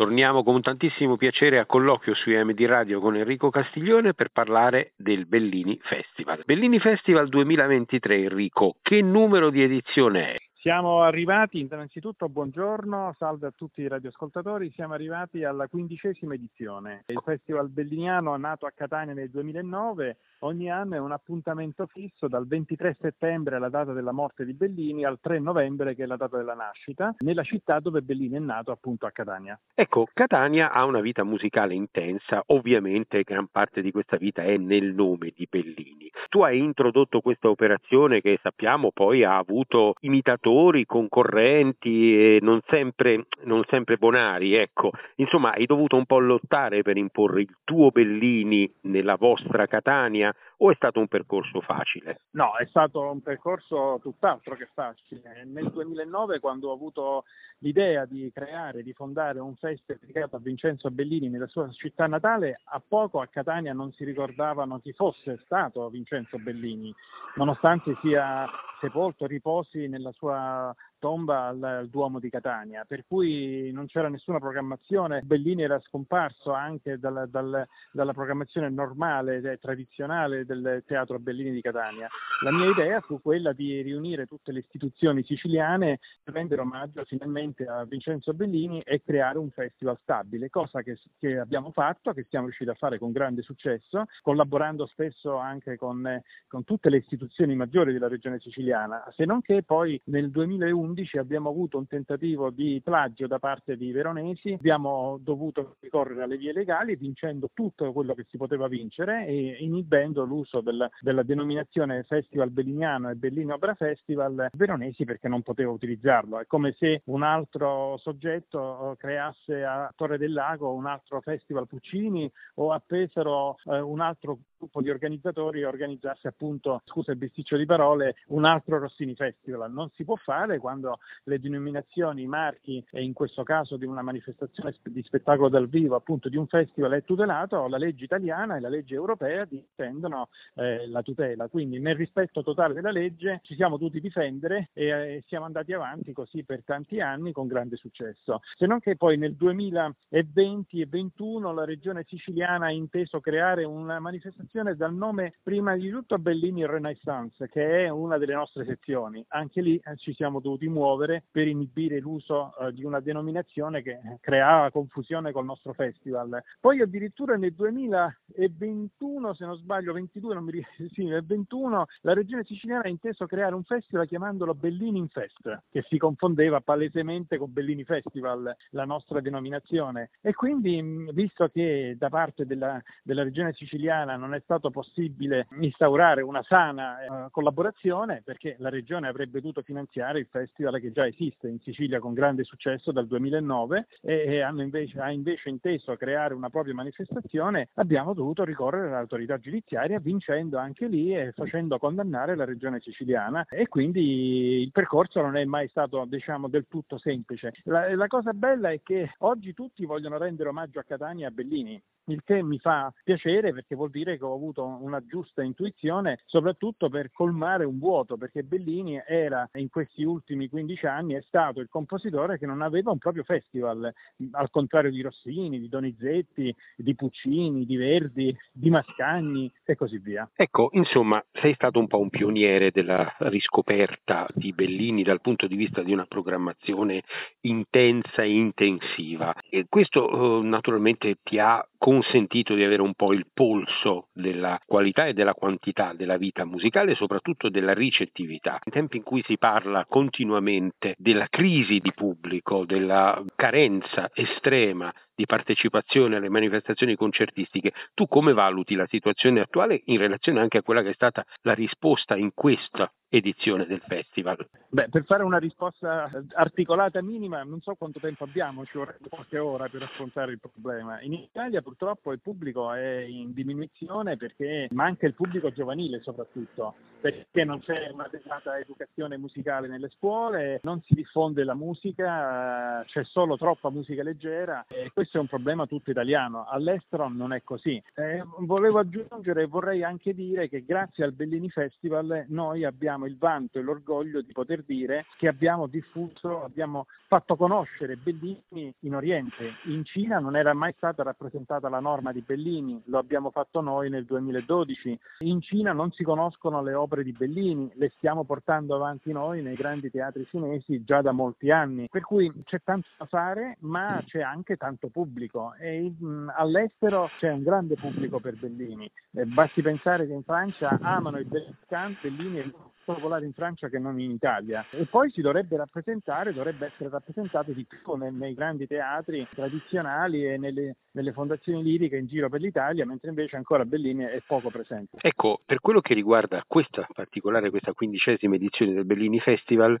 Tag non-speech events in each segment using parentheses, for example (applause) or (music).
Torniamo con tantissimo piacere a colloquio su EMD Radio con Enrico Castiglione per parlare del Bellini Festival. Bellini Festival 2023, Enrico, che numero di edizione è? Siamo arrivati, innanzitutto buongiorno, salve a tutti i radioascoltatori, siamo arrivati alla quindicesima edizione. Il Festival Belliniano nato a Catania nel 2009, ogni anno è un appuntamento fisso dal 23 settembre, la data della morte di Bellini, al 3 novembre che è la data della nascita, nella città dove Bellini è nato, appunto a Catania. Ecco, Catania ha una vita musicale intensa, ovviamente gran parte di questa vita è nel nome di Bellini. Tu hai introdotto questa operazione che sappiamo poi ha avuto imitatori attori, concorrenti e non sempre, non sempre bonari, ecco. Insomma, hai dovuto un po' lottare per imporre il tuo Bellini nella vostra Catania o è stato un percorso facile? No, è stato un percorso tutt'altro che facile. Nel 2009, quando ho avuto l'idea di creare, di fondare un festival dedicato a Vincenzo Bellini nella sua città natale, a poco a Catania non si ricordavano chi fosse stato Vincenzo Bellini, nonostante sia sepolto, riposi nella sua uh, tomba al, al, Duomo di Catania, per cui non c'era nessuna programmazione. Bellini era scomparso anche dal, dal, dalla programmazione normale e tradizionale del Teatro Bellini di Catania. La mia idea fu quella di riunire tutte le istituzioni siciliane per rendere omaggio finalmente a Vincenzo Bellini e creare un festival stabile, cosa che, che abbiamo fatto, che siamo riusciti a fare con grande successo, collaborando spesso anche con, con tutte le istituzioni maggiori della regione siciliana, se non che poi nel 2011 2011 abbiamo avuto un tentativo di plagio da parte di veronesi, abbiamo dovuto ricorrere alle vie legali vincendo tutto quello che si poteva vincere e inibendo l'uso del, della denominazione Festival Belliniano e Bellini Opera Festival veronesi perché non poteva utilizzarlo. È come se un altro soggetto eh, creasse a Torre del Lago un altro Festival Puccini o a Pesaro eh, un altro gruppo di organizzatori organizzasse appunto, scusa il bisticcio di parole, un altro Rossini Festival. Non si può fare quando le denominazioni, i marchi e in questo caso di una manifestazione di spettacolo dal vivo, appunto di un festival è tutelato, la legge italiana e la legge europea difendono eh, la tutela. Quindi nel rispetto totale della legge ci siamo dovuti difendere e eh, siamo andati avanti così per tanti anni con grande successo. Se non che poi nel 2020 e 2021 la regione siciliana ha inteso creare una manifestazione associazione dal nome prima di tutto Bellini Renaissance, che è una delle nostre sezioni. Anche lì eh, ci siamo dovuti muovere per inibire l'uso eh, di una denominazione che creava confusione col nostro festival. Poi addirittura nel 2021, se non sbaglio, 22, non mi ricordo, (laughs) sì, nel 21, la regione siciliana ha inteso creare un festival chiamandolo Bellini in Fest, che si confondeva palesemente con Bellini Festival, la nostra denominazione. E quindi, visto che da parte della, della regione siciliana non è è stato possibile instaurare una sana eh, collaborazione perché la Regione avrebbe dovuto finanziare il festival che già esiste in Sicilia con grande successo dal 2009 e, e invece, ha invece inteso creare una propria manifestazione, abbiamo dovuto ricorrere all'autorità giudiziaria vincendo anche lì e facendo condannare la Regione siciliana. E quindi il percorso non è mai stato diciamo del tutto semplice. La, la cosa bella è che oggi tutti vogliono rendere omaggio a Catania e a Bellini il che mi fa piacere perché vuol dire che ho avuto una giusta intuizione, soprattutto per colmare un vuoto, perché Bellini era in questi ultimi 15 anni è stato il compositore che non aveva un proprio festival, al contrario di Rossini, di Donizetti, di Puccini, di Verdi, di Mascagni e così via. Ecco, insomma, sei stato un po' un pioniere della riscoperta di Bellini dal punto di vista di una programmazione intensa e intensiva. E questo eh, naturalmente ti ha consentito di avere un po' il polso della qualità e della quantità della vita musicale e soprattutto della ricettività. In tempi in cui si parla continuamente della crisi di pubblico, della carenza estrema di partecipazione alle manifestazioni concertistiche, tu come valuti la situazione attuale in relazione anche a quella che è stata la risposta in questa edizione del festival? Beh, per fare una risposta articolata minima, non so quanto tempo abbiamo, ci vorrebbe qualche ora per affrontare il problema. In Italia purtroppo il pubblico è in diminuzione perché manca il pubblico giovanile soprattutto, perché non c'è un'adeguata educazione musicale nelle scuole, non si diffonde la musica, c'è solo troppa musica leggera e questo è un problema tutto italiano. All'estero non è così. Eh, volevo aggiungere e vorrei anche dire che grazie al Bellini Festival noi abbiamo il vanto e l'orgoglio di poter dire che abbiamo diffuso, abbiamo fatto conoscere Bellini in Oriente. In Cina non era mai stata rappresentata la norma di Bellini, lo abbiamo fatto noi nel 2012. In Cina non si conoscono le opere di Bellini, le stiamo portando avanti noi nei grandi teatri cinesi già da molti anni. Per cui c'è tanto da fare, ma c'è anche tanto pubblico e mh, all'estero c'è un grande pubblico per Bellini. Basti pensare che in Francia amano il Bellini e popolare in Francia che non in Italia e poi si dovrebbe rappresentare, dovrebbe essere rappresentato di più nei, nei grandi teatri tradizionali e nelle, nelle, fondazioni liriche in giro per l'Italia, mentre invece ancora Bellini è poco presente. Ecco, per quello che riguarda questa particolare, questa quindicesima edizione del Bellini Festival,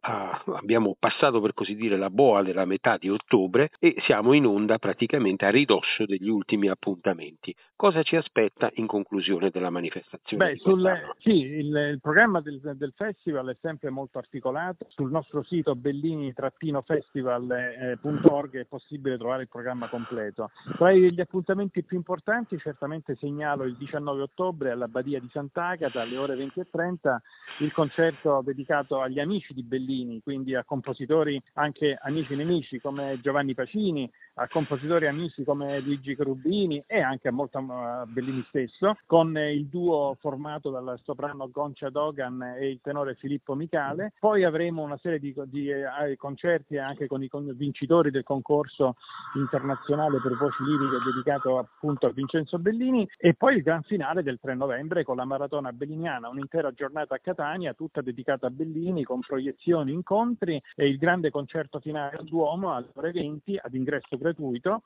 a, abbiamo passato per così dire la boa della metà di ottobre e siamo in onda praticamente a ridosso degli ultimi appuntamenti. Cosa ci aspetta in conclusione della manifestazione? Beh, sul, sì, il, il programma programma del, del, festival è sempre molto articolato. Sul nostro sito bellini-festival.org è possibile trovare il programma completo. Tra gli appuntamenti più importanti certamente segnalo il 19 ottobre alla Badia di Sant'Agata alle ore 20 e 30 il concerto dedicato agli amici di Bellini, quindi a compositori anche amici nemici come Giovanni Pacini, a compositori amici come Luigi Cherubini e anche a, molto, a Bellini stesso, con il duo formato dal soprano Goncia Dogan e il tenore Filippo Micale. Poi avremo una serie di, di eh, concerti anche con i vincitori del concorso internazionale per voci liriche dedicato appunto a Vincenzo Bellini e poi il gran finale del 3 novembre con la maratona belliniana, un'intera giornata a Catania tutta dedicata a Bellini con proiezioni, incontri e il grande concerto finale al Duomo alle ore 20 ad ingresso gratuito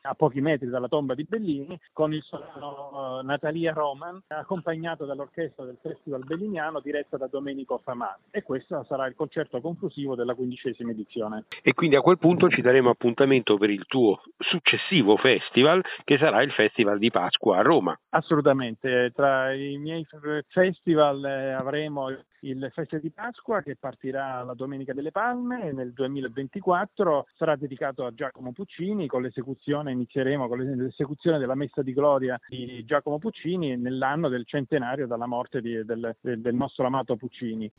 a pochi metri dalla tomba di Bellini con il soprano uh, Natalia Roman accompagnato dall'orchestra del Festival Belliniano diretta da Domenico Famà e questo sarà il concerto conclusivo della quindicesima edizione. E quindi a quel punto ci daremo appuntamento per il tuo successivo festival che sarà il Festival di Pasqua a Roma. Assolutamente, tra i miei festival eh, avremo il Festival di Pasqua che partirà la Domenica delle Palme nel 2024 sarà dedicato a Giacomo Puccini con l'esecuzione, inizieremo con l'esecuzione della Messa di Gloria di Giacomo Puccini nell'anno del centenario dalla morte di, del, del nostro amato Puccini.